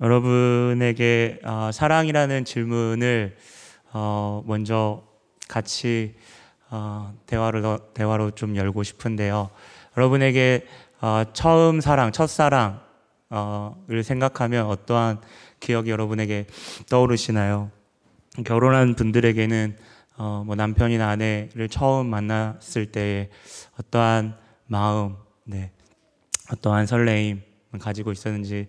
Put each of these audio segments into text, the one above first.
여러분에게 어, 사랑이라는 질문을 어, 먼저 같이 어, 대화로 대화로 좀 열고 싶은데요. 여러분에게 어, 처음 사랑, 첫 사랑을 생각하면 어떠한 기억이 여러분에게 떠오르시나요? 결혼한 분들에게는 어, 뭐 남편이나 아내를 처음 만났을 때의 어떠한 마음, 네, 어떠한 설레임 가지고 있었는지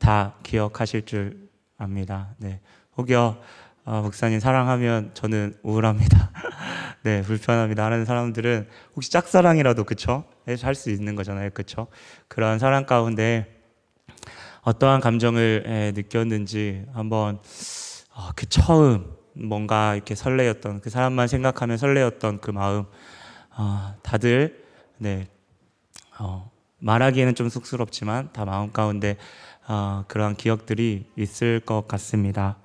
다 기억하실 줄 압니다. 네, 혹여 어, 목사님 사랑하면 저는 우울합니다. 네, 불편합니다. 하는 사람들은 혹시 짝사랑이라도 그쵸? 할 수 있는 거잖아요. 그쵸? 그러한 사랑 가운데 어떠한 감정을 에, 느꼈는지 한번 어, 그 처음 뭔가 이렇게 설레였던 그 사람만 생각하면 설레였던 그 마음 어, 다들 네 어, 말하기에는 좀 쑥스럽지만 다 마음 가운데 어, 그러한 기억들이 있을 것 같습니다.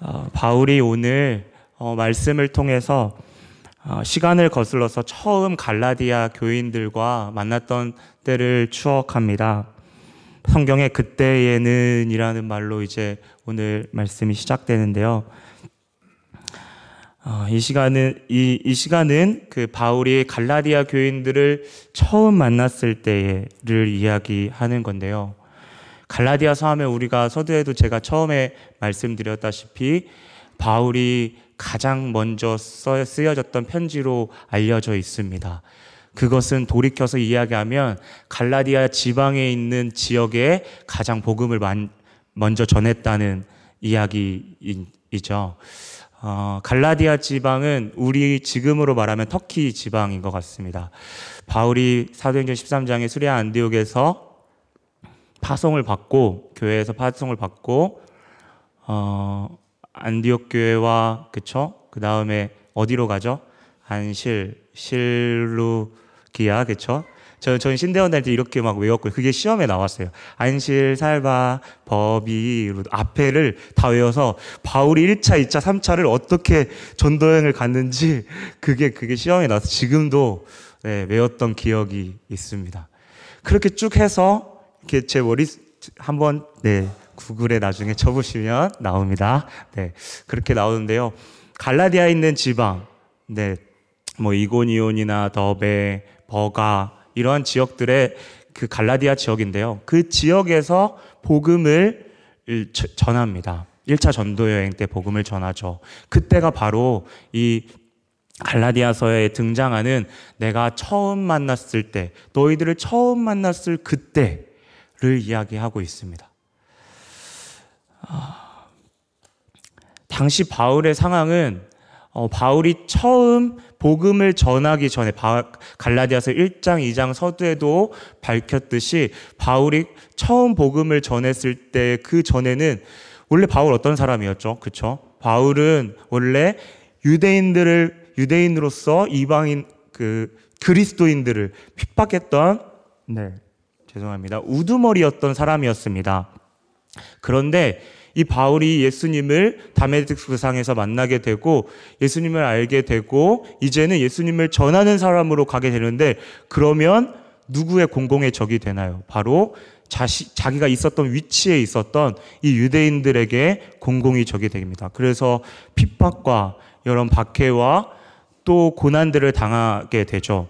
어, 바울이 오늘 어, 말씀을 통해서 어, 시간을 거슬러서 처음 갈라디아 교인들과 만났던 때를 추억합니다. 성경에 그때에는 이라는 말로 이제 오늘 말씀이 시작되는데요. 어, 이 시간은 이, 이 시간은 그 바울이 갈라디아 교인들을 처음 만났을 때를 이야기하는 건데요. 갈라디아서 하면 우리가 서두에도 제가 처음에 말씀드렸다시피 바울이 가장 먼저 쓰여졌던 편지로 알려져 있습니다. 그것은 돌이켜서 이야기하면 갈라디아 지방에 있는 지역에 가장 복음을 먼저 전했다는 이야기이죠. 어, 갈라디아 지방은 우리 지금으로 말하면 터키 지방인 것 같습니다. 바울이 사도행전 13장에 수리아 안디옥에서 파송을 받고 교회에서 파송을 받고 어, 안디옥 교회와 그쵸? 그 다음에 어디로 가죠? 안실, 실루기아 그쵸? 저, 저는 신대원 다닐 때 이렇게 막 외웠고요. 그게 시험에 나왔어요. 안실, 살바, 법이, 앞에를 다 외워서 바울이 1차, 2차, 3차를 어떻게 전도여행을 갔는지 그게, 그게 시험에 나와서 지금도 네, 외웠던 기억이 있습니다. 그렇게 쭉 해서 이렇게 제 머리 한번, 네, 구글에 나중에 쳐보시면 나옵니다. 네, 그렇게 나오는데요. 갈라디아에 있는 지방, 네, 뭐 이고니온이나 더베, 버가 이러한 지역들의 그 갈라디아 지역인데요. 그 지역에서 복음을 전합니다. 1차 전도 여행 때 복음을 전하죠. 그때가 바로 이 갈라디아서에 등장하는 내가 처음 만났을 때, 너희들을 처음 만났을 그때 를 이야기하고 있습니다. 아, 당시 바울의 상황은 어, 바울이 처음 복음을 전하기 전에 바, 갈라디아서 1장, 2장 서두에도 밝혔듯이 바울이 처음 복음을 전했을 때 그 전에는 원래 바울 어떤 사람이었죠? 그쵸? 바울은 원래 유대인들을 유대인으로서 이방인 그 그리스도인들을 핍박했던 네 죄송합니다 우두머리였던 사람이었습니다. 그런데 이 바울이 예수님을 다메섹스상에서 만나게 되고 예수님을 알게 되고 이제는 예수님을 전하는 사람으로 가게 되는데 그러면 누구의 공공의 적이 되나요? 바로 자시, 자기가 있었던 위치에 있었던 이 유대인들에게 공공이 적이 됩니다. 그래서 핍박과 여러 박해와 또 고난들을 당하게 되죠.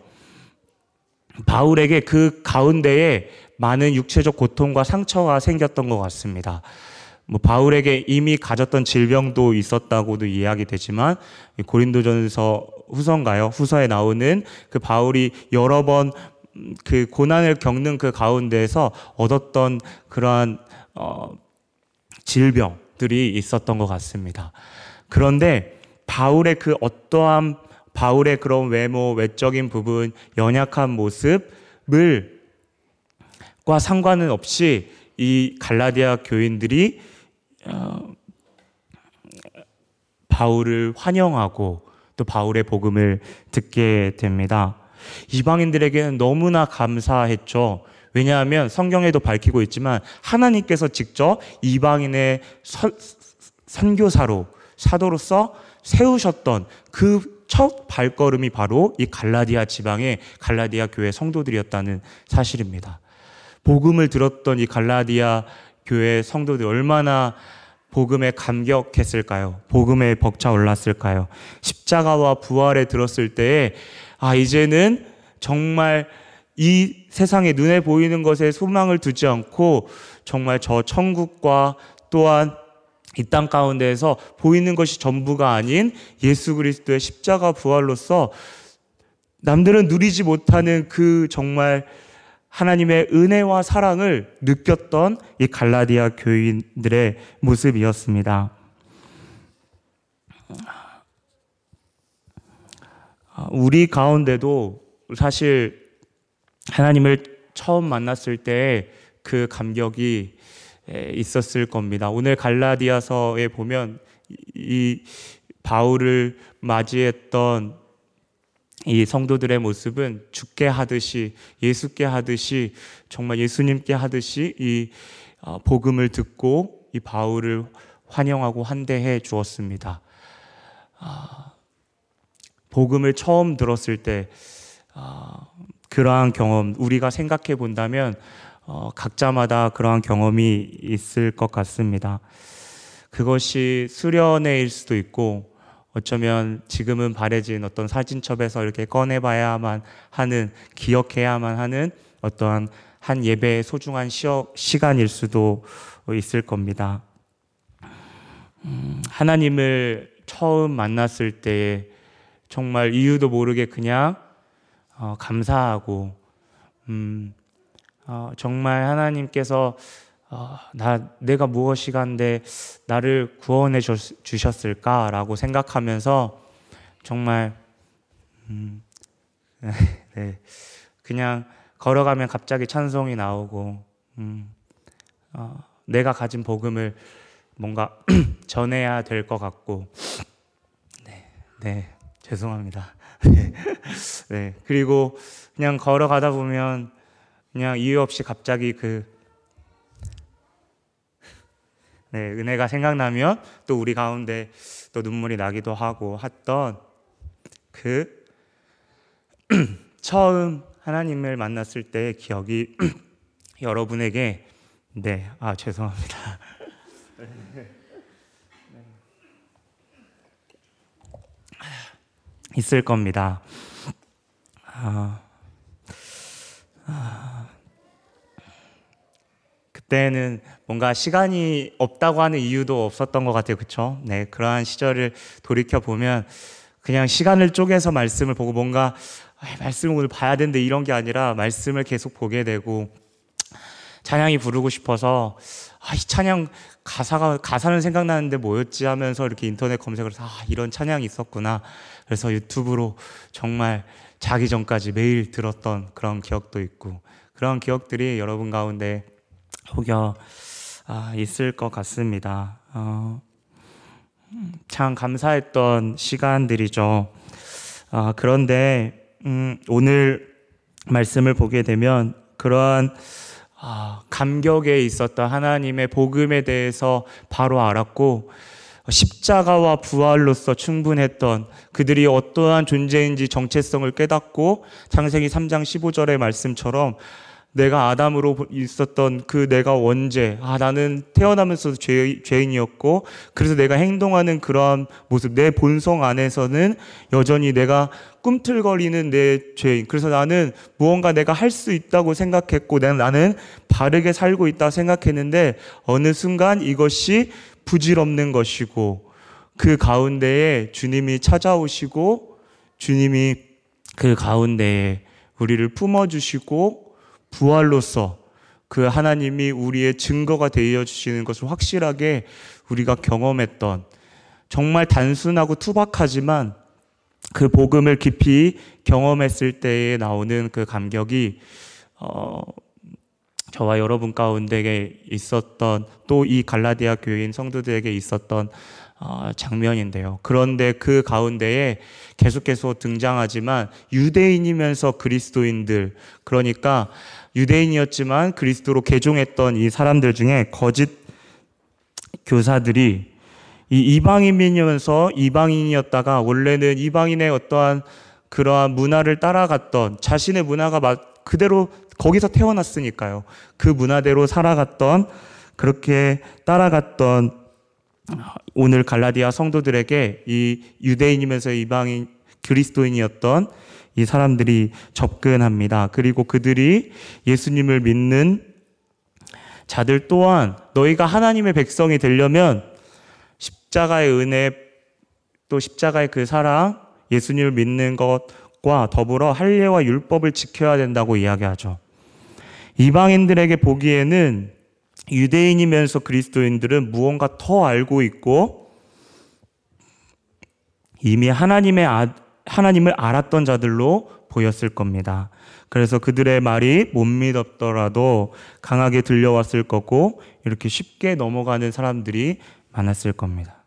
바울에게 그 가운데에 많은 육체적 고통과 상처가 생겼던 것 같습니다. 뭐 바울에게 이미 가졌던 질병도 있었다고도 이야기 되지만 고린도전서 후서인가요? 후서에 나오는 그 바울이 여러 번 그 고난을 겪는 그 가운데에서 얻었던 그러한 어 질병들이 있었던 것 같습니다. 그런데 바울의 그 어떠한 바울의 그런 외모, 외적인 부분, 연약한 모습을 과 상관은 없이 이 갈라디아 교인들이 어, 바울을 환영하고 또 바울의 복음을 듣게 됩니다. 이방인들에게는 너무나 감사했죠. 왜냐하면 성경에도 밝히고 있지만 하나님께서 직접 이방인의 서, 선교사로 사도로서 세우셨던 그 첫 발걸음이 바로 이 갈라디아 지방의 갈라디아 교회 성도들이었다는 사실입니다. 복음을 들었던 이 갈라디아 교회 성도들 얼마나 복음에 감격했을까요? 복음에 벅차 올랐을까요? 십자가와 부활에 들었을 때에 아 이제는 정말 이 세상에 눈에 보이는 것에 소망을 두지 않고 정말 저 천국과 또한 이 땅 가운데에서 보이는 것이 전부가 아닌 예수 그리스도의 십자가 부활로서 남들은 누리지 못하는 그 정말 하나님의 은혜와 사랑을 느꼈던 이 갈라디아 교인들의 모습이었습니다. 우리 가운데도 사실 하나님을 처음 만났을 때 그 감격이 있었을 겁니다. 오늘 갈라디아서에 보면 이 바울을 맞이했던 이 성도들의 모습은 죽게 하듯이 예수께 하듯이 정말 예수님께 하듯이 이 어, 복음을 듣고 이 바울을 환영하고 환대해 주었습니다. 아, 복음을 처음 들었을 때 아, 그러한 경험 우리가 생각해 본다면 어, 각자마다 그러한 경험이 있을 것 같습니다. 그것이 수련회일 수도 있고 어쩌면 지금은 바래진 어떤 사진첩에서 이렇게 꺼내봐야만 하는, 기억해야만 하는 어떠한 한 예배의 소중한 시간일 수도 있을 겁니다. 음, 하나님을 처음 만났을 때 정말 이유도 모르게 그냥 어, 감사하고, 음, 어, 정말 하나님께서 어, 나 내가 무엇이간데 나를 구원해 주셨을까라고 생각하면서 정말 음, 네, 그냥 걸어가면 갑자기 찬송이 나오고 음, 어, 내가 가진 복음을 뭔가 전해야 될 것 같고 네, 네. 죄송합니다. 네, 네. 그리고 그냥 걸어가다 보면 그냥 이유 없이 갑자기 그 네, 은혜가 생각나면 또 우리 가운데 또 눈물이 나기도 하고 했던 그 처음 하나님을 만났을 때의 기억이 여러분에게 네, 아 죄송합니다. 있을 겁니다. 아, 아, 그때는 뭔가 시간이 없다고 하는 이유도 없었던 것 같아요. 그쵸? 네. 그러한 시절을 돌이켜 보면 그냥 시간을 쪼개서 말씀을 보고 뭔가 말씀을 오늘 봐야 되는데 이런 게 아니라 말씀을 계속 보게 되고 찬양이 부르고 싶어서 아, 이 찬양 가사가 가사는 생각나는데 뭐였지 하면서 이렇게 인터넷 검색을 해서 아, 이런 찬양이 있었구나. 그래서 유튜브로 정말 자기 전까지 매일 들었던 그런 기억도 있고 그런 기억들이 여러분 가운데 혹여 아, 있을 것 같습니다. 어, 참 감사했던 시간들이죠. 아, 그런데 음, 오늘 말씀을 보게 되면 그러한 아, 감격에 있었던 하나님의 복음에 대해서 바로 알았고 십자가와 부활로서 충분했던 그들이 어떠한 존재인지 정체성을 깨닫고 창세기 3장 15절의 말씀처럼 내가 아담으로 있었던 그 내가 원죄, 아, 나는 태어나면서 죄, 죄인이었고, 그래서 내가 행동하는 그러한 모습, 내 본성 안에서는 여전히 내가 꿈틀거리는 내 죄인. 그래서 나는 무언가 내가 할 수 있다고 생각했고, 나는 바르게 살고 있다 생각했는데, 어느 순간 이것이 부질없는 것이고, 그 가운데에 주님이 찾아오시고, 주님이 그 가운데에 우리를 품어주시고, 부활로서 그 하나님이 우리의 증거가 되어 주시는 것을 확실하게 우리가 경험했던 정말 단순하고 투박하지만 그 복음을 깊이 경험했을 때에 나오는 그 감격이 어, 저와 여러분 가운데 있었던 또 이 갈라디아 교인 성도들에게 있었던 어, 장면인데요. 그런데 그 가운데에 계속해서 등장하지만 유대인이면서 그리스도인들 그러니까 유대인이었지만 그리스도로 개종했던 이 사람들 중에 거짓 교사들이 이 이방인이면서 이방인이었다가 원래는 이방인의 어떠한 그러한 문화를 따라갔던 자신의 문화가 그대로 거기서 태어났으니까요. 그 문화대로 살아갔던 그렇게 따라갔던 오늘 갈라디아 성도들에게 이 유대인이면서 이방인 그리스도인이었던 이 사람들이 접근합니다. 그리고 그들이 예수님을 믿는 자들 또한 너희가 하나님의 백성이 되려면 십자가의 은혜 또 십자가의 그 사랑 예수님을 믿는 것과 더불어 할례와 율법을 지켜야 된다고 이야기하죠. 이방인들에게 보기에는 유대인이면서 그리스도인들은 무언가 더 알고 있고 이미 하나님의 아, 하나님을 알았던 자들로 보였을 겁니다. 그래서 그들의 말이 못 믿었더라도 강하게 들려왔을 거고 이렇게 쉽게 넘어가는 사람들이 많았을 겁니다.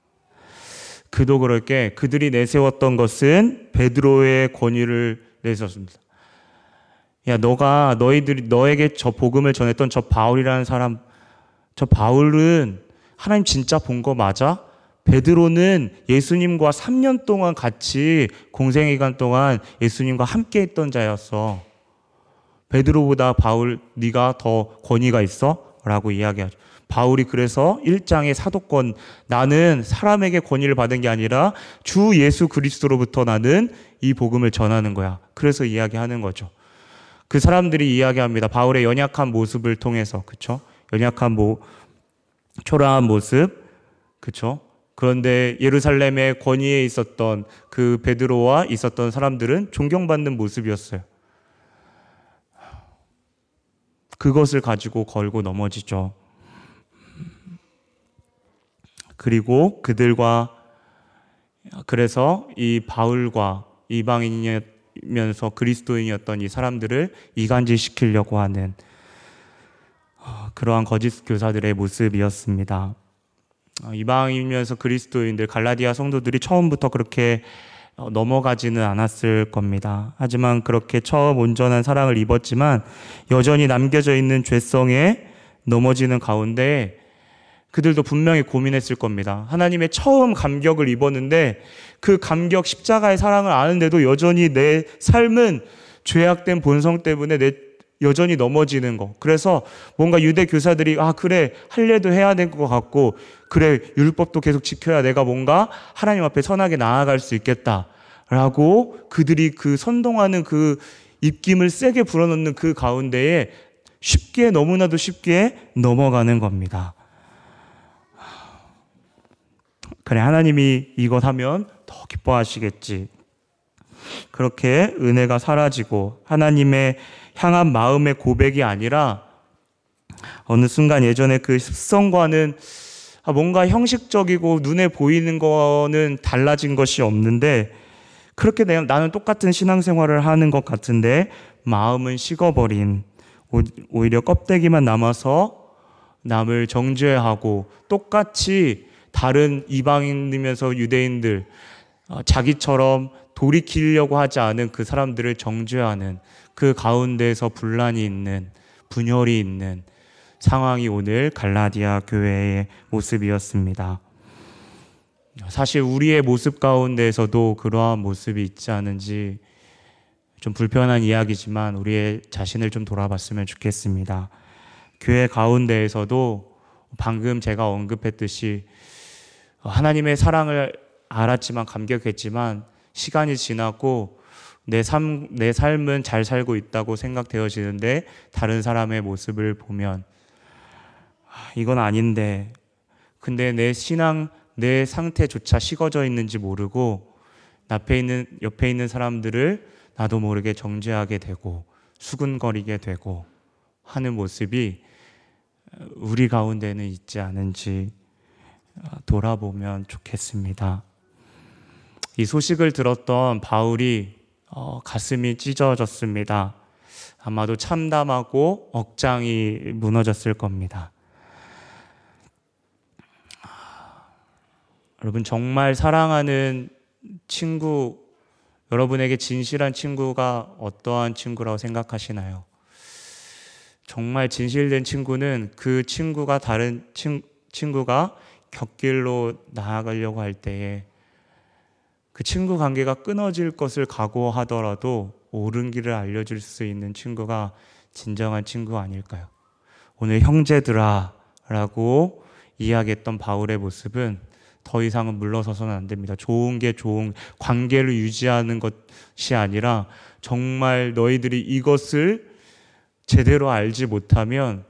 그도 그럴 게 그들이 내세웠던 것은 베드로의 권위를 내세웠습니다. 야, 너가 너희들이 너에게 저 복음을 전했던 저 바울이라는 사람 저 바울은 하나님 진짜 본 거 맞아? 베드로는 예수님과 3년 동안 같이 공생 기간 동안 예수님과 함께 했던 자였어. 베드로보다 바울 네가 더 권위가 있어? 라고 이야기하죠. 바울이 그래서 1장의 사도권 나는 사람에게 권위를 받은 게 아니라 주 예수 그리스도로부터 나는 이 복음을 전하는 거야. 그래서 이야기하는 거죠. 그 사람들이 이야기합니다. 바울의 연약한 모습을 통해서 그렇죠? 연약한 모 초라한 모습 그렇죠? 그런데 예루살렘의 권위에 있었던 그 베드로와 있었던 사람들은 존경받는 모습이었어요. 그것을 가지고 걸고 넘어지죠. 그리고 그들과 그래서 이 바울과 이방인이 면서 그리스도인이었던 이 사람들을 이간질시키려고 하는 어, 그러한 거짓 교사들의 모습이었습니다. 어, 이방인이면서 그리스도인들 갈라디아 성도들이 처음부터 그렇게 어, 넘어가지는 않았을 겁니다. 하지만 그렇게 처음 온전한 사랑을 입었지만 여전히 남겨져 있는 죄성에 넘어지는 가운데 그들도 분명히 고민했을 겁니다. 하나님의 처음 감격을 입었는데 그 감격 십자가의 사랑을 아는데도 여전히 내 삶은 죄악된 본성 때문에 내 여전히 넘어지는 거. 그래서 뭔가 유대 교사들이 아 그래 할례도 해야 될 것 같고 그래 율법도 계속 지켜야 내가 뭔가 하나님 앞에 선하게 나아갈 수 있겠다라고 그들이 그 선동하는 그 입김을 세게 불어넣는 그 가운데에 쉽게 너무나도 쉽게 넘어가는 겁니다. 그래 하나님이 이것 하면 더 기뻐하시겠지. 그렇게 은혜가 사라지고 하나님의 향한 마음의 고백이 아니라 어느 순간 예전에 그 습성과는 아, 뭔가 형식적이고 눈에 보이는 거는 달라진 것이 없는데 그렇게 나는 똑같은 신앙생활을 하는 것 같은데 마음은 식어버린 오히려 껍데기만 남아서 남을 정죄하고 똑같이 다른 이방인이면서 유대인들 어, 자기처럼 돌이키려고 하지 않은 그 사람들을 정죄하는 그 가운데서 분란이 있는 분열이 있는 상황이 오늘 갈라디아 교회의 모습이었습니다. 사실 우리의 모습 가운데에서도 그러한 모습이 있지 않은지 좀 불편한 이야기지만 우리의 자신을 좀 돌아봤으면 좋겠습니다. 교회 가운데에서도 방금 제가 언급했듯이 하나님의 사랑을 알았지만 감격했지만 시간이 지나고 내 삶, 내 삶은 잘 살고 있다고 생각되어지는데 다른 사람의 모습을 보면 아, 이건 아닌데. 근데 내 신앙, 내 상태조차 식어져 있는지 모르고 앞에 있는, 옆에 있는 사람들을 나도 모르게 정죄하게 되고 수근거리게 되고 하는 모습이 우리 가운데는 있지 않은지 돌아보면 좋겠습니다. 이 소식을 들었던 바울이 어, 가슴이 찢어졌습니다. 아마도 참담하고 억장이 무너졌을 겁니다. 여러분, 정말 사랑하는 친구, 여러분에게 진실한 친구가 어떠한 친구라고 생각하시나요? 정말 진실된 친구는 그 친구가 다른 친, 친구가 곁길로 나아가려고 할 때에 그 친구 관계가 끊어질 것을 각오하더라도 옳은 길을 알려줄 수 있는 친구가 진정한 친구 아닐까요? 오늘 형제들아 라고 이야기했던 바울의 모습은 더 이상은 물러서서는 안 됩니다. 좋은 게 좋은 관계를 유지하는 것이 아니라 정말 너희들이 이것을 제대로 알지 못하면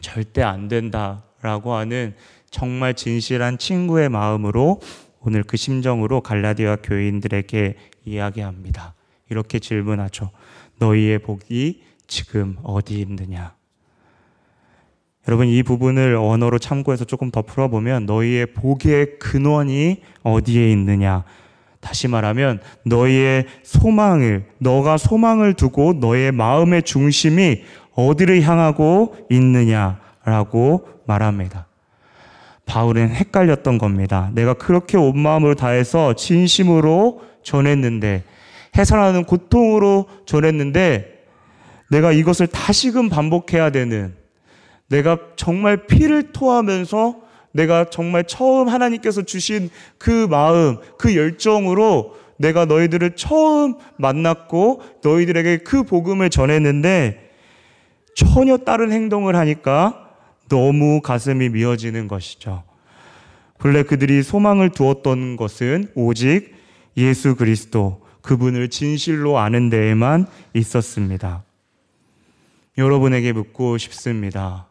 절대 안 된다라고 하는 정말 진실한 친구의 마음으로 오늘 그 심정으로 갈라디아 교인들에게 이야기합니다. 이렇게 질문하죠. 너희의 복이 지금 어디 있느냐? 여러분 이 부분을 언어로 참고해서 조금 더 풀어보면 너희의 복의 근원이 어디에 있느냐? 다시 말하면 너희의 소망을 너가 소망을 두고 너의 마음의 중심이 어디를 향하고 있느냐라고 말합니다. 바울은 헷갈렸던 겁니다. 내가 그렇게 온 마음으로 다해서 진심으로 전했는데 해산하는 고통으로 전했는데 내가 이것을 다시금 반복해야 되는 내가 정말 피를 토하면서 내가 정말 처음 하나님께서 주신 그 마음, 그 열정으로 내가 너희들을 처음 만났고 너희들에게 그 복음을 전했는데 전혀 다른 행동을 하니까 너무 가슴이 미어지는 것이죠. 본래 그들이 소망을 두었던 것은 오직 예수 그리스도, 그분을 진실로 아는 데에만 있었습니다. 여러분에게 묻고 싶습니다.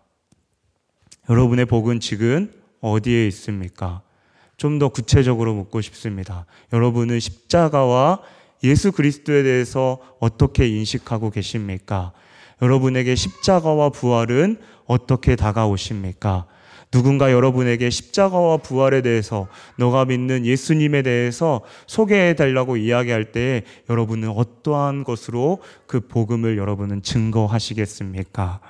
여러분의 복은 지금 어디에 있습니까? 좀 더 구체적으로 묻고 싶습니다. 여러분은 십자가와 예수 그리스도에 대해서 어떻게 인식하고 계십니까? 여러분에게 십자가와 부활은 어떻게 다가오십니까? 누군가 여러분에게 십자가와 부활에 대해서 너가 믿는 예수님에 대해서 소개해 달라고 이야기할 때 여러분은 어떠한 것으로 그 복음을 여러분은 증거하시겠습니까?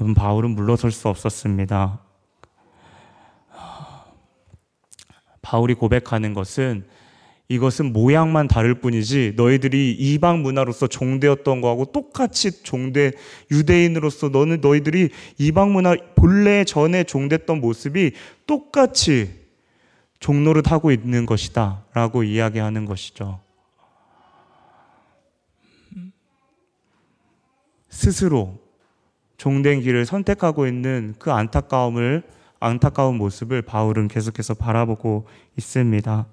여러분 바울은 물러설 수 없었습니다. 바울이 고백하는 것은 이것은 모양만 다를 뿐이지 너희들이 이방 문화로서 종되었던 거하고 똑같이 종대 유대인으로서 너는 너희들이 이방 문화 본래 전에 종됐던 모습이 똑같이 종노릇 하고 있는 것이다라고 이야기하는 것이죠. 스스로 종된 길을 선택하고 있는 그 안타까움을 안타까운 모습을 바울은 계속해서 바라보고 있습니다.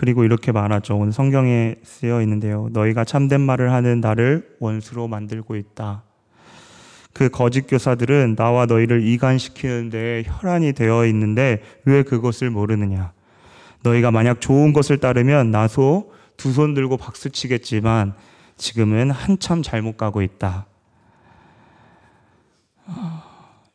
그리고 이렇게 말하죠. 오늘 성경에 쓰여 있는데요. 너희가 참된 말을 하는 나를 원수로 만들고 있다. 그 거짓 교사들은 나와 너희를 이간시키는 데 혈안이 되어 있는데 왜 그것을 모르느냐? 너희가 만약 좋은 것을 따르면 나소 두 손 들고 박수 치겠지만 지금은 한참 잘못 가고 있다.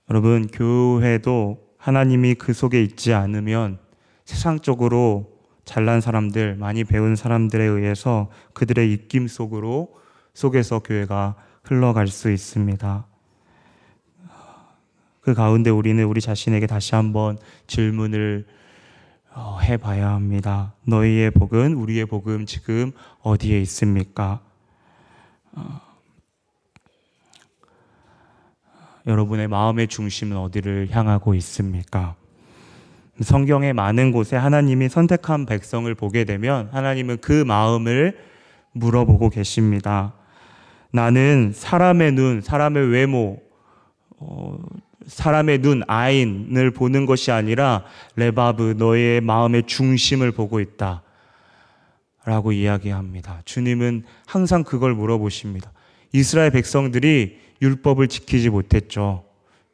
여러분, 교회도 하나님이 그 속에 있지 않으면 세상적으로 잘난 사람들, 많이 배운 사람들에 의해서 그들의 입김 속으로 속에서 교회가 흘러갈 수 있습니다. 그 가운데 우리는 우리 자신에게 다시 한번 질문을 어, 해봐야 합니다. 너희의 복은 우리의 복음 지금 어디에 있습니까? 어, 여러분의 마음의 중심은 어디를 향하고 있습니까? 성경의 많은 곳에 하나님이 선택한 백성을 보게 되면 하나님은 그 마음을 물어보고 계십니다. 나는 사람의 눈, 사람의 외모, 어, 사람의 눈, 아인을 보는 것이 아니라 레바브, 너의 마음의 중심을 보고 있다. 라고 이야기합니다. 주님은 항상 그걸 물어보십니다. 이스라엘 백성들이 율법을 지키지 못했죠.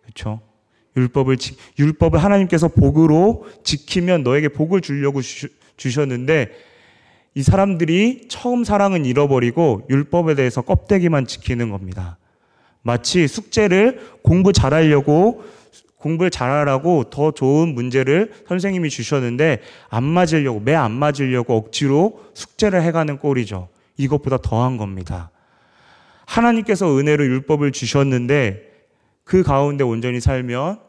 그렇죠? 율법을 지, 율법을 하나님께서 복으로 지키면 너에게 복을 주려고 주, 주셨는데 이 사람들이 처음 사랑은 잃어버리고 율법에 대해서 껍데기만 지키는 겁니다. 마치 숙제를 공부 잘하려고 공부를 잘하라고 더 좋은 문제를 선생님이 주셨는데 안 맞으려고 매 안 맞으려고 억지로 숙제를 해가는 꼴이죠. 이것보다 더한 겁니다. 하나님께서 은혜로 율법을 주셨는데 그 가운데 온전히 살면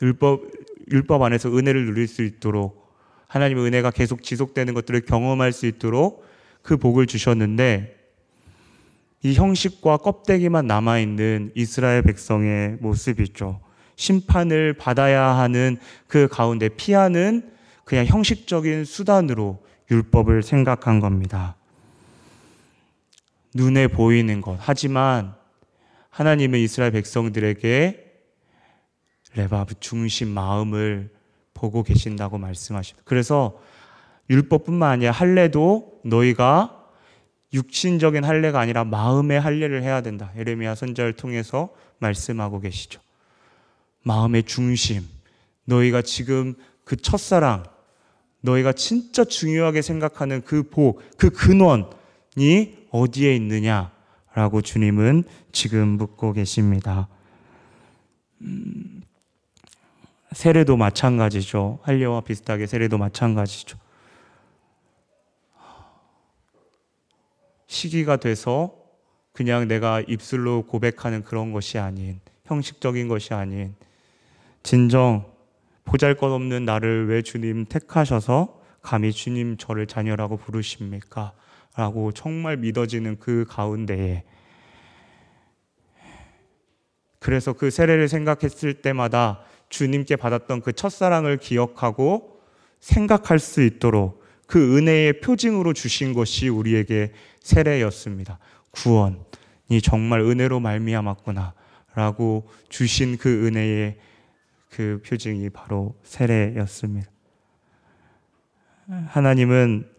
율법, 율법 안에서 은혜를 누릴 수 있도록 하나님의 은혜가 계속 지속되는 것들을 경험할 수 있도록 그 복을 주셨는데 이 형식과 껍데기만 남아 있는 이스라엘 백성의 모습이죠. 심판을 받아야 하는 그 가운데 피하는 그냥 형식적인 수단으로 율법을 생각한 겁니다. 눈에 보이는 것. 하지만 하나님은 이스라엘 백성들에게 레바브 중심 마음을 보고 계신다고 말씀하십니다. 그래서 율법뿐만 아니라 할례도 너희가 육신적인 할례가 아니라 마음의 할례를 해야 된다. 에레미야 선자를 통해서 말씀하고 계시죠. 마음의 중심. 너희가 지금 그 첫사랑, 너희가 진짜 중요하게 생각하는 그 복, 그 근원이 어디에 있느냐 라고 주님은 지금 묻고 계십니다. 음, 세례도 마찬가지죠. 할례와 비슷하게 세례도 마찬가지죠. 시기가 돼서 그냥 내가 입술로 고백하는 그런 것이 아닌 형식적인 것이 아닌 진정 보잘 것 없는 나를 왜 주님 택하셔서 감히 주님 저를 자녀라고 부르십니까? 라고 정말 믿어지는 그 가운데에 그래서 그 세례를 생각했을 때마다 주님께 받았던 그 첫사랑을 기억하고 생각할 수 있도록 그 은혜의 표징으로 주신 것이 우리에게 세례였습니다. 구원이 정말 은혜로 말미암았구나라고 주신 그 은혜의 그 표징이 바로 세례였습니다. 하나님은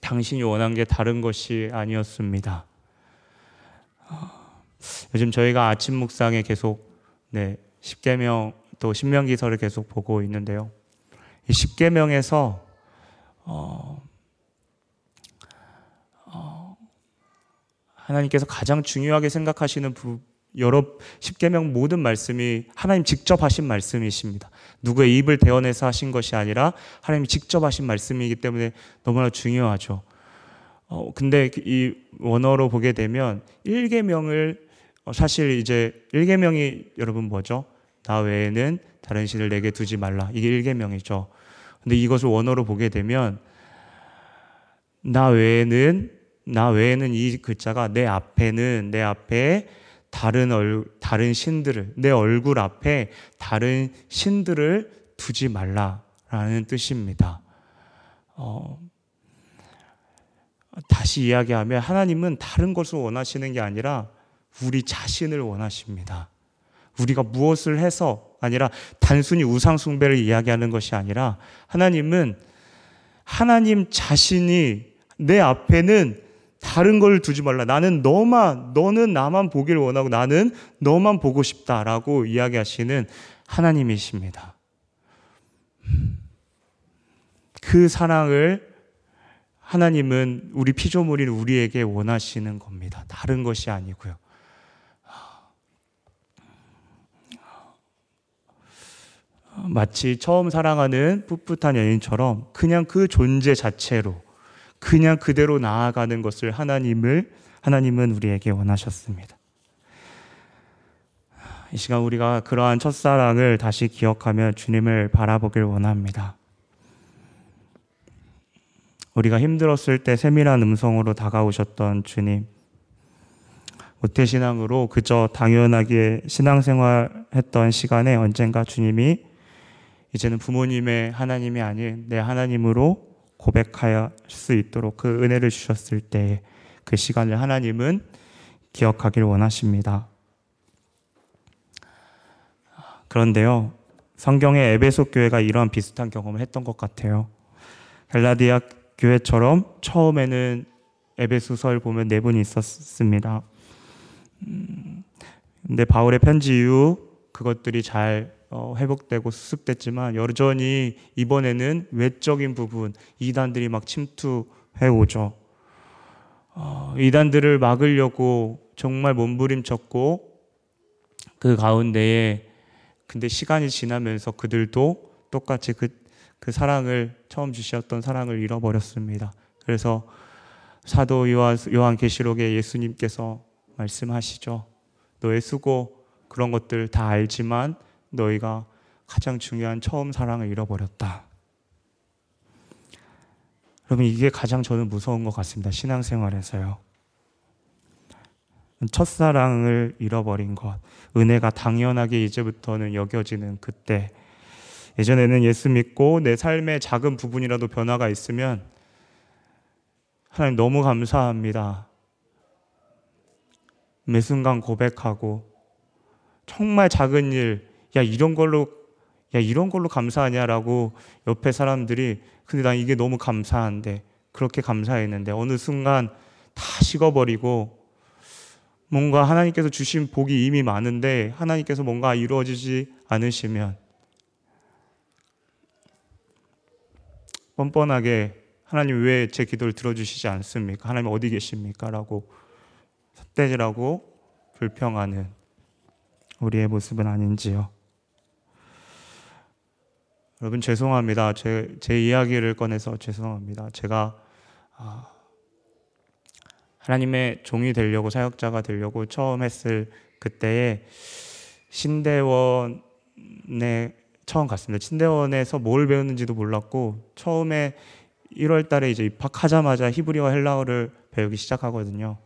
당신이 원한 게 다른 것이 아니었습니다. 요즘 저희가 아침 묵상에 계속 네, 10계명 또 신명기서를 계속 보고 있는데요. 이 10계명에서 어, 어, 하나님께서 가장 중요하게 생각하시는 부, 여러 십계명 모든 말씀이 하나님 직접 하신 말씀이십니다. 누구의 입을 대어내서 하신 것이 아니라 하나님 직접 하신 말씀이기 때문에 너무나 중요하죠. 어, 근데 이 원어로 보게 되면 1계명을 어, 사실 이제 1계명이 여러분 뭐죠? 나 외에는 다른 신을 내게 두지 말라. 이게 1계명이죠. 근데 이것을 원어로 보게 되면 나 외에는 나 외에는 이 글자가 내 앞에는 내 앞에 다른 얼 다른 신들을 내 얼굴 앞에 다른 신들을 두지 말라라는 뜻입니다. 어, 다시 이야기하면 하나님은 다른 것을 원하시는 게 아니라 우리 자신을 원하십니다. 우리가 무엇을 해서 아니라 단순히 우상숭배를 이야기하는 것이 아니라 하나님은 하나님 자신이 내 앞에는 다른 걸 두지 말라. 나는 너만, 너는 나만 보길 원하고 나는 너만 보고 싶다라고 이야기하시는 하나님이십니다. 그 사랑을 하나님은 우리 피조물인 우리에게 원하시는 겁니다. 다른 것이 아니고요. 마치 처음 사랑하는 풋풋한 연인처럼 그냥 그 존재 자체로 그냥 그대로 나아가는 것을 하나님을 하나님은 우리에게 원하셨습니다. 이 시간 우리가 그러한 첫사랑을 다시 기억하며 주님을 바라보길 원합니다. 우리가 힘들었을 때 세밀한 음성으로 다가오셨던 주님. 모태신앙으로 그저 당연하게 신앙생활 했던 시간에 언젠가 주님이 이제는 부모님의 하나님이 아닌 내 하나님으로 고백할 수 있도록 그 은혜를 주셨을 때 그 시간을 하나님은 기억하길 원하십니다. 그런데요, 성경의 에베소 교회가 이런 비슷한 경험을 했던 것 같아요. 헬라디아 교회처럼 처음에는 에베소서를 보면 네 분이 있었습니다. 음, 근데 바울의 편지 이후 그것들이 잘 어, 회복되고 수습됐지만 여전히 이번에는 외적인 부분 이단들이 막 침투해 오죠. 어, 이단들을 막으려고 정말 몸부림쳤고 그 가운데에 근데 시간이 지나면서 그들도 똑같이 그, 그 사랑을 처음 주셨던 사랑을 잃어버렸습니다. 그래서 사도 요한, 요한 계시록에 예수님께서 말씀하시죠. 너의 수고 그런 것들 다 알지만 너희가 가장 중요한 처음 사랑을 잃어버렸다. 여러분, 이게 가장 저는 무서운 것 같습니다. 신앙생활에서요. 첫사랑을 잃어버린 것, 은혜가 당연하게 이제부터는 여겨지는 그때. 예전에는 예수 믿고 내 삶의 작은 부분이라도 변화가 있으면 하나님 너무 감사합니다. 매 순간 고백하고 정말 작은 일, 야 이런 걸로 야 이런 걸로 감사하냐라고 옆에 사람들이 근데 난 이게 너무 감사한데 그렇게 감사했는데 어느 순간 다 식어버리고 뭔가 하나님께서 주신 복이 이미 많은데 하나님께서 뭔가 이루어지지 않으시면 뻔뻔하게 하나님 왜 제 기도를 들어주시지 않습니까? 하나님 어디 계십니까? 라고 삿대질하고 불평하는 우리의 모습은 아닌지요. 여러분 죄송합니다. 제, 제 이야기를 꺼내서 죄송합니다. 제가 아, 하나님의 종이 되려고 사역자가 되려고 처음 했을 그때에 신대원에 처음 갔습니다. 신대원에서 뭘 배웠는지도 몰랐고 처음에 1월 달에 이제 입학하자마자 히브리어 헬라어를 배우기 시작하거든요.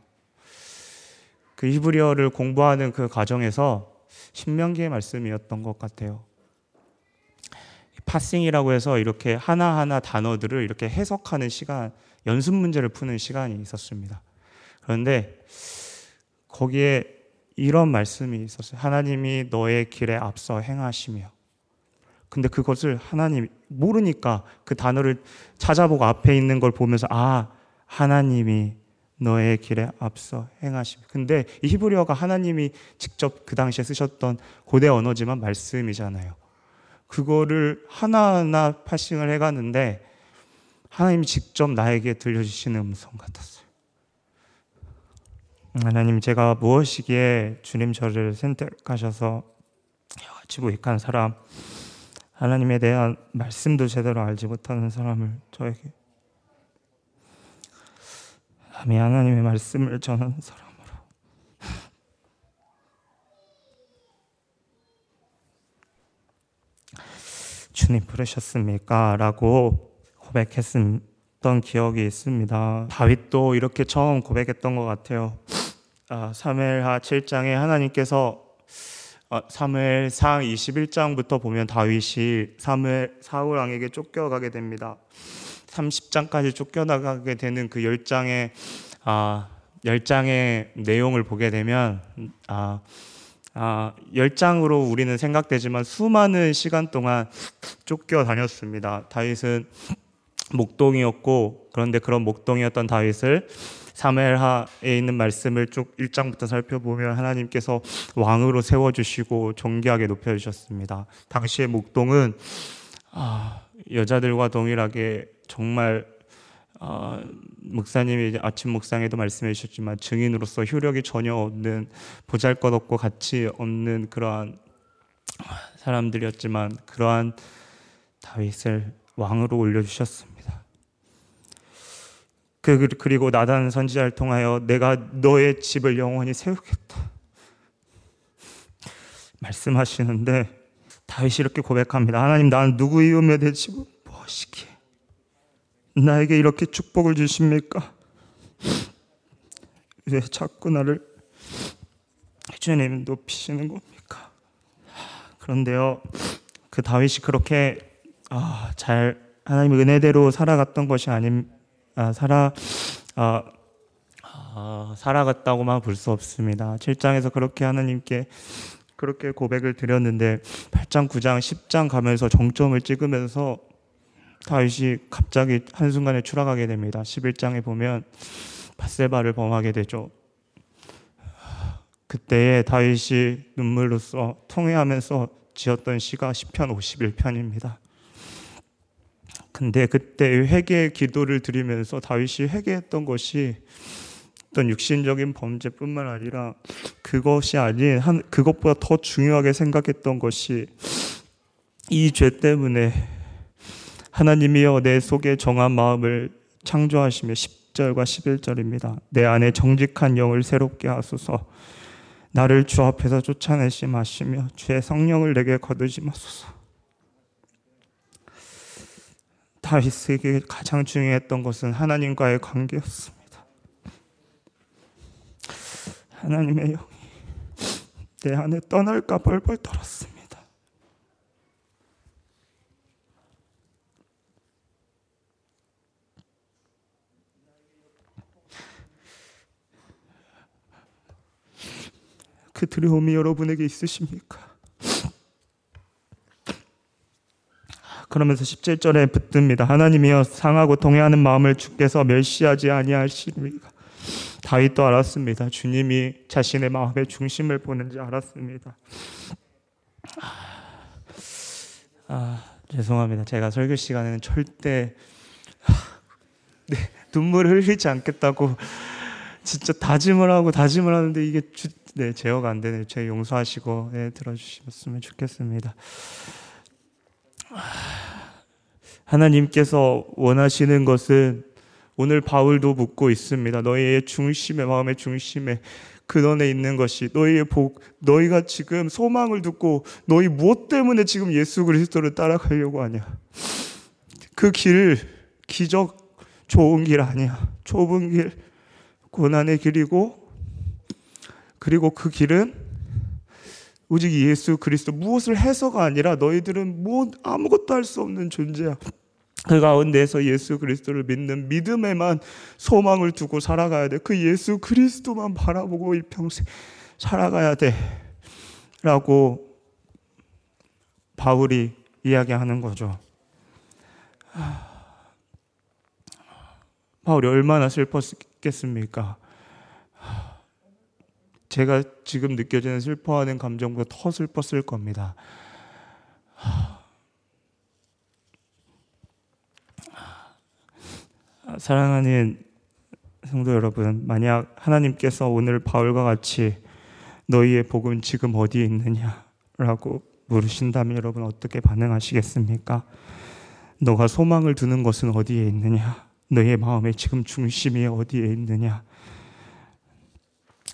그 히브리어를 공부하는 그 과정에서 신명기의 말씀이었던 것 같아요. 파싱이라고 해서 이렇게 하나하나 단어들을 이렇게 해석하는 시간, 연습 문제를 푸는 시간이 있었습니다. 그런데 거기에 이런 말씀이 있었어요. 하나님이 너의 길에 앞서 행하시며. 근데 그것을 하나님 모르니까 그 단어를 찾아보고 앞에 있는 걸 보면서 아, 하나님이 너의 길에 앞서 행하시며. 근데 이 히브리어가 하나님이 직접 그 당시에 쓰셨던 고대 언어지만 말씀이잖아요. 그거를 하나하나 파싱을 해가는데 하나님이 직접 나에게 들려주시는 음성 같았어요. 하나님 제가 무엇이기에 주님 저를 선택하셔서 여같이 부익한 사람 하나님에 대한 말씀도 제대로 알지 못하는 사람을 저에게 하나님의 말씀을 전하는 사람 주님 부르셨습니까? 라고 고백했던 기억이 있습니다. 다윗도 이렇게 처음 고백했던 것 같아요. 아, 사무엘하 7장에 하나님께서 아, 사무엘 상 21장부터 보면 다윗이 사무엘 사울 왕에게 쫓겨가게 됩니다. 30장까지 쫓겨나가게 되는 그 10장의 아, 10장의 내용을 보게 되면 아, 아, 10장으로 우리는 생각되지만 수많은 시간 동안 쫓겨 다녔습니다. 다윗은 목동이었고 그런데 그런 목동이었던 다윗을 사무엘하에 있는 말씀을 쭉 1장부터 살펴보면 하나님께서 왕으로 세워 주시고 존귀하게 높여 주셨습니다. 당시의 목동은 아, 여자들과 동일하게 정말 어, 목사님이 아침 목상에도 말씀해 주셨지만 증인으로서 효력이 전혀 없는 보잘것없고 가치 없는 그러한 사람들이었지만 그러한 다윗을 왕으로 올려주셨습니다. 그, 그리고 나단 선지자를 통하여 내가 너의 집을 영원히 세우겠다. 말씀하시는데 다윗이 이렇게 고백합니다. 하나님 나는 누구이오며 내 집은 무엇이기에 나에게 이렇게 축복을 주십니까? 왜 자꾸 나를 주님 높이시는 겁니까? 그런데요, 그 다윗이 그렇게 아, 잘 하나님의 은혜대로 살아갔던 것이 아님 아, 살아 아, 아, 살아갔다고만 볼 수 없습니다. 7장에서 그렇게 하나님께 그렇게 고백을 드렸는데 8장, 9장, 10장 가면서 정점을 찍으면서 다윗이 갑자기 한순간에 추락하게 됩니다. 11장에 보면 바세바를 범하게 되죠. 그때에 다윗이 눈물로써 통회하면서 지었던 시가 시편 51편입니다. 근데 그때 회개 기도를 드리면서 다윗이 회개했던 것이 어떤 육신적인 범죄뿐만 아니라 그것이 아닌 한 그것보다 더 중요하게 생각했던 것이 이 죄 때문에 하나님이여 내 속에 정한 마음을 창조하시며 10절과 11절입니다. 내 안에 정직한 영을 새롭게 하소서. 나를 주 앞에서 쫓아내시 마시며 주의 성령을 내게 거두지 마소서. 다윗에게 가장 중요했던 것은 하나님과의 관계였습니다. 하나님의 영이 내 안에 떠날까 벌벌 떨었습니다. 그 두려움이 여러분에게 있으십니까? 그러면서 17절에 붙듭니다. 하나님이여 상하고 동해하는 마음을 주께서 멸시하지 아니하시리까. 다윗도 알았습니다. 주님이 자신의 마음의 중심을 보는지 알았습니다. 아, 죄송합니다. 제가 설교 시간에는 절대 네, 눈물을 흘리지 않겠다고 진짜 다짐을 하고 다짐을 하는데 이게 주, 네, 제어가 안 되네요. 제 용서하시고 네, 들어주셨으면 좋겠습니다. 하나님께서 원하시는 것은 오늘 바울도 묻고 있습니다. 너희의 중심에 마음의 중심에 근원에 있는 것이 너희의 복, 너희가 지금 소망을 듣고 너희 무엇 때문에 지금 예수 그리스도를 따라가려고 하냐? 그 길, 기적 좋은 길 아니야. 좁은 길, 고난의 길이고, 그리고 그 길은 오직 예수 그리스도 무엇을 해서가 아니라 너희들은 뭐 아무것도 할 수 없는 존재야. 그 가운데서 예수 그리스도를 믿는 믿음에만 소망을 두고 살아가야 돼. 그 예수 그리스도만 바라보고 이 평생 살아가야 돼. 라고 바울이 이야기하는 거죠. 바울이 얼마나 슬펐겠습니까? 제가 지금 느껴지는 슬퍼하는 감정보다 더 슬펐을 겁니다. 사랑하는 성도 여러분, 만약 하나님께서 오늘 바울과 같이 너희의 복은 지금 어디에 있느냐라고 물으신다면 여러분 어떻게 반응하시겠습니까? 너가 소망을 두는 것은 어디에 있느냐? 너의 마음의 지금 중심이 어디에 있느냐?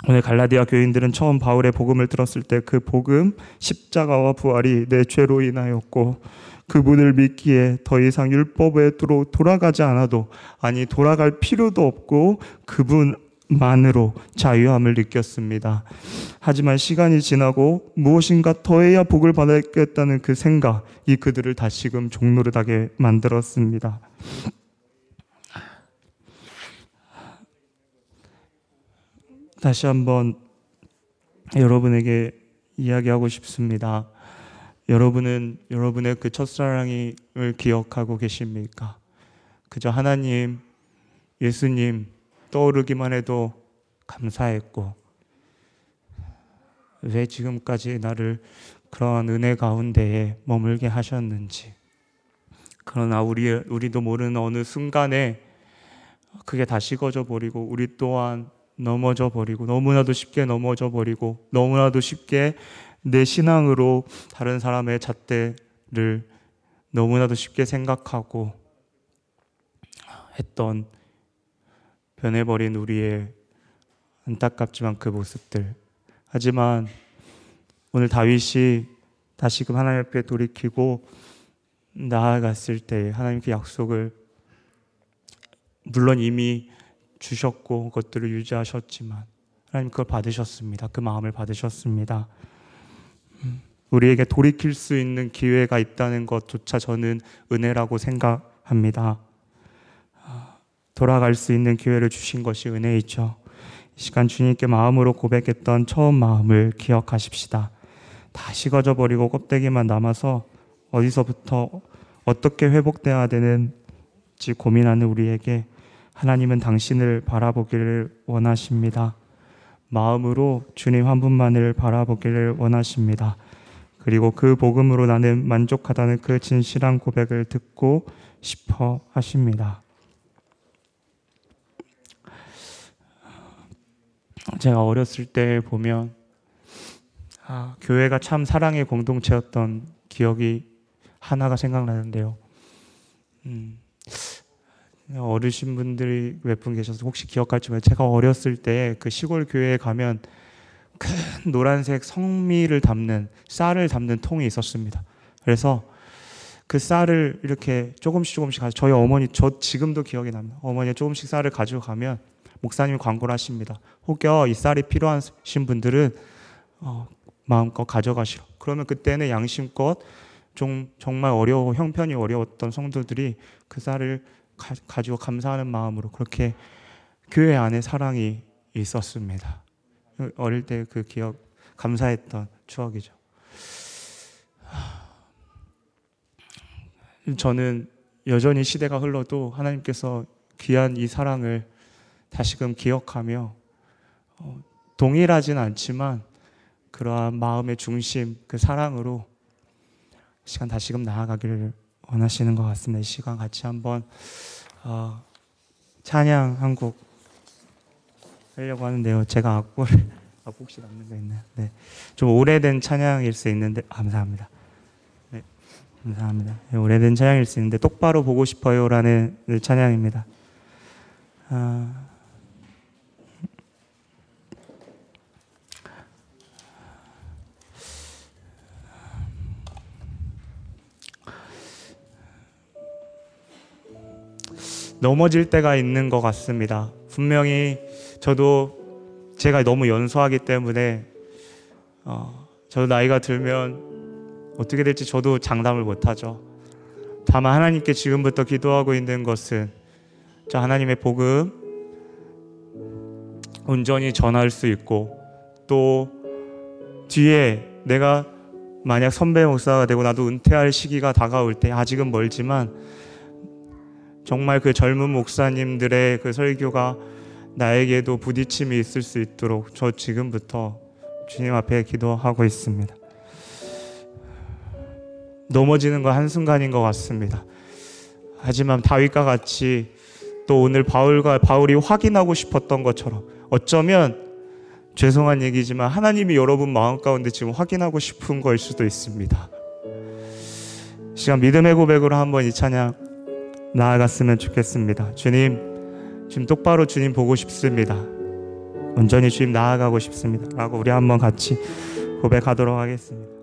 오늘 갈라디아 교인들은 처음 바울의 복음을 들었을 때 그 복음 십자가와 부활이 내 죄로 인하였고 그분을 믿기에 더 이상 율법으로 돌아가지 않아도 아니 돌아갈 필요도 없고 그분 만으로 자유함을 느꼈습니다. 하지만 시간이 지나고 무엇인가 더해야 복을 받겠다는 그 생각 이 그들을 다시금 종노릇하게 만들었습니다. 다시 한번 여러분에게 이야기하고 싶습니다. 여러분은 여러분의 그 첫사랑을 기억하고 계십니까? 그저 하나님, 예수님 떠오르기만 해도 감사했고, 왜 지금까지 나를 그러한 은혜 가운데에 머물게 하셨는지. 그러나 우리, 우리도 모르는 어느 순간에 그게 다 식어져 버리고, 우리 또한 넘어져 버리고, 너무나도 쉽게 넘어져 버리고, 너무나도 쉽게 내 신앙으로 다른 사람의 잣대를 너무나도 쉽게 생각하고 했던 변해버린 우리의 안타깝지만 그 모습들. 하지만 오늘 다윗이 다시금 하나님 앞에 돌이키고 나아갔을 때 하나님께 약속을 물론 이미 주셨고 그것들을 유지하셨지만 하나님 그걸 받으셨습니다. 그 마음을 받으셨습니다. 우리에게 돌이킬 수 있는 기회가 있다는 것조차 저는 은혜라고 생각합니다. 돌아갈 수 있는 기회를 주신 것이 은혜이죠. 이 시간 주님께 마음으로 고백했던 처음 마음을 기억하십시다. 다 식어져 버리고 껍데기만 남아서 어디서부터 어떻게 회복돼야 되는지 고민하는 우리에게 하나님은 당신을 바라보기를 원하십니다. 마음으로 주님 한 분만을 바라보기를 원하십니다. 그리고 그 복음으로 나는 만족하다는 그 진실한 고백을 듣고 싶어 하십니다. 제가 어렸을 때 보면 아, 교회가 참 사랑의 공동체였던 기억이 하나가 생각나는데요. 음, 어르신 분들이 몇 분 계셔서 혹시 기억할지 모르 제가 어렸을 때 그 시골 교회에 가면 큰 노란색 성미를 담는 쌀을 담는 통이 있었습니다. 그래서 그 쌀을 이렇게 조금씩 조금씩 가져 저희 어머니 저 지금도 기억이 납니다. 어머니가 조금씩 쌀을 가지고 가면 목사님이 광고를 하십니다. 혹여 이 쌀이 필요하신 분들은 어, 마음껏 가져가시라. 그러면 그때는 양심껏 좀 정말 어려워 형편이 어려웠던 성도들이 그 쌀을 가, 가지고 감사하는 마음으로 그렇게 교회 안에 사랑이 있었습니다. 어릴 때 그 기억 감사했던 추억이죠. 저는 여전히 시대가 흘러도 하나님께서 귀한 이 사랑을 다시금 기억하며 어, 동일하진 않지만 그러한 마음의 중심 그 사랑으로 시간 다시금 나아가기를 원하시는 것 같습니다. 이 시간 같이 한번 어, 찬양 한 곡 하려고 하는데요. 제가 악보를 악보 혹시 남는 거 있나요? 네, 좀 오래된 찬양일 수 있는데 감사합니다. 네, 감사합니다. 네, 오래된 찬양일 수 있는데 똑바로 보고 싶어요라는 찬양입니다. 아, 넘어질 때가 있는 것 같습니다. 분명히 저도 제가 너무 연소하기 때문에 어, 저도 나이가 들면 어떻게 될지 저도 장담을 못하죠. 다만 하나님께 지금부터 기도하고 있는 것은 저 하나님의 복음 온전히 전할 수 있고 또 뒤에 내가 만약 선배 목사가 되고 나도 은퇴할 시기가 다가올 때 아직은 멀지만 정말 그 젊은 목사님들의 그 설교가 나에게도 부딪힘이 있을 수 있도록 저 지금부터 주님 앞에 기도하고 있습니다. 넘어지는 건 한순간인 것 같습니다. 하지만 다윗과 같이 또 오늘 바울과 바울이 확인하고 싶었던 것처럼 어쩌면 죄송한 얘기지만 하나님이 여러분 마음 가운데 지금 확인하고 싶은 걸 수도 있습니다. 시간 믿음의 고백으로 한번 이 찬양 나아갔으면 좋겠습니다. 주님, 지금 똑바로 주님 보고 싶습니다. 온전히 주님 나아가고 싶습니다. 라고 우리 한번 같이 고백하도록 하겠습니다.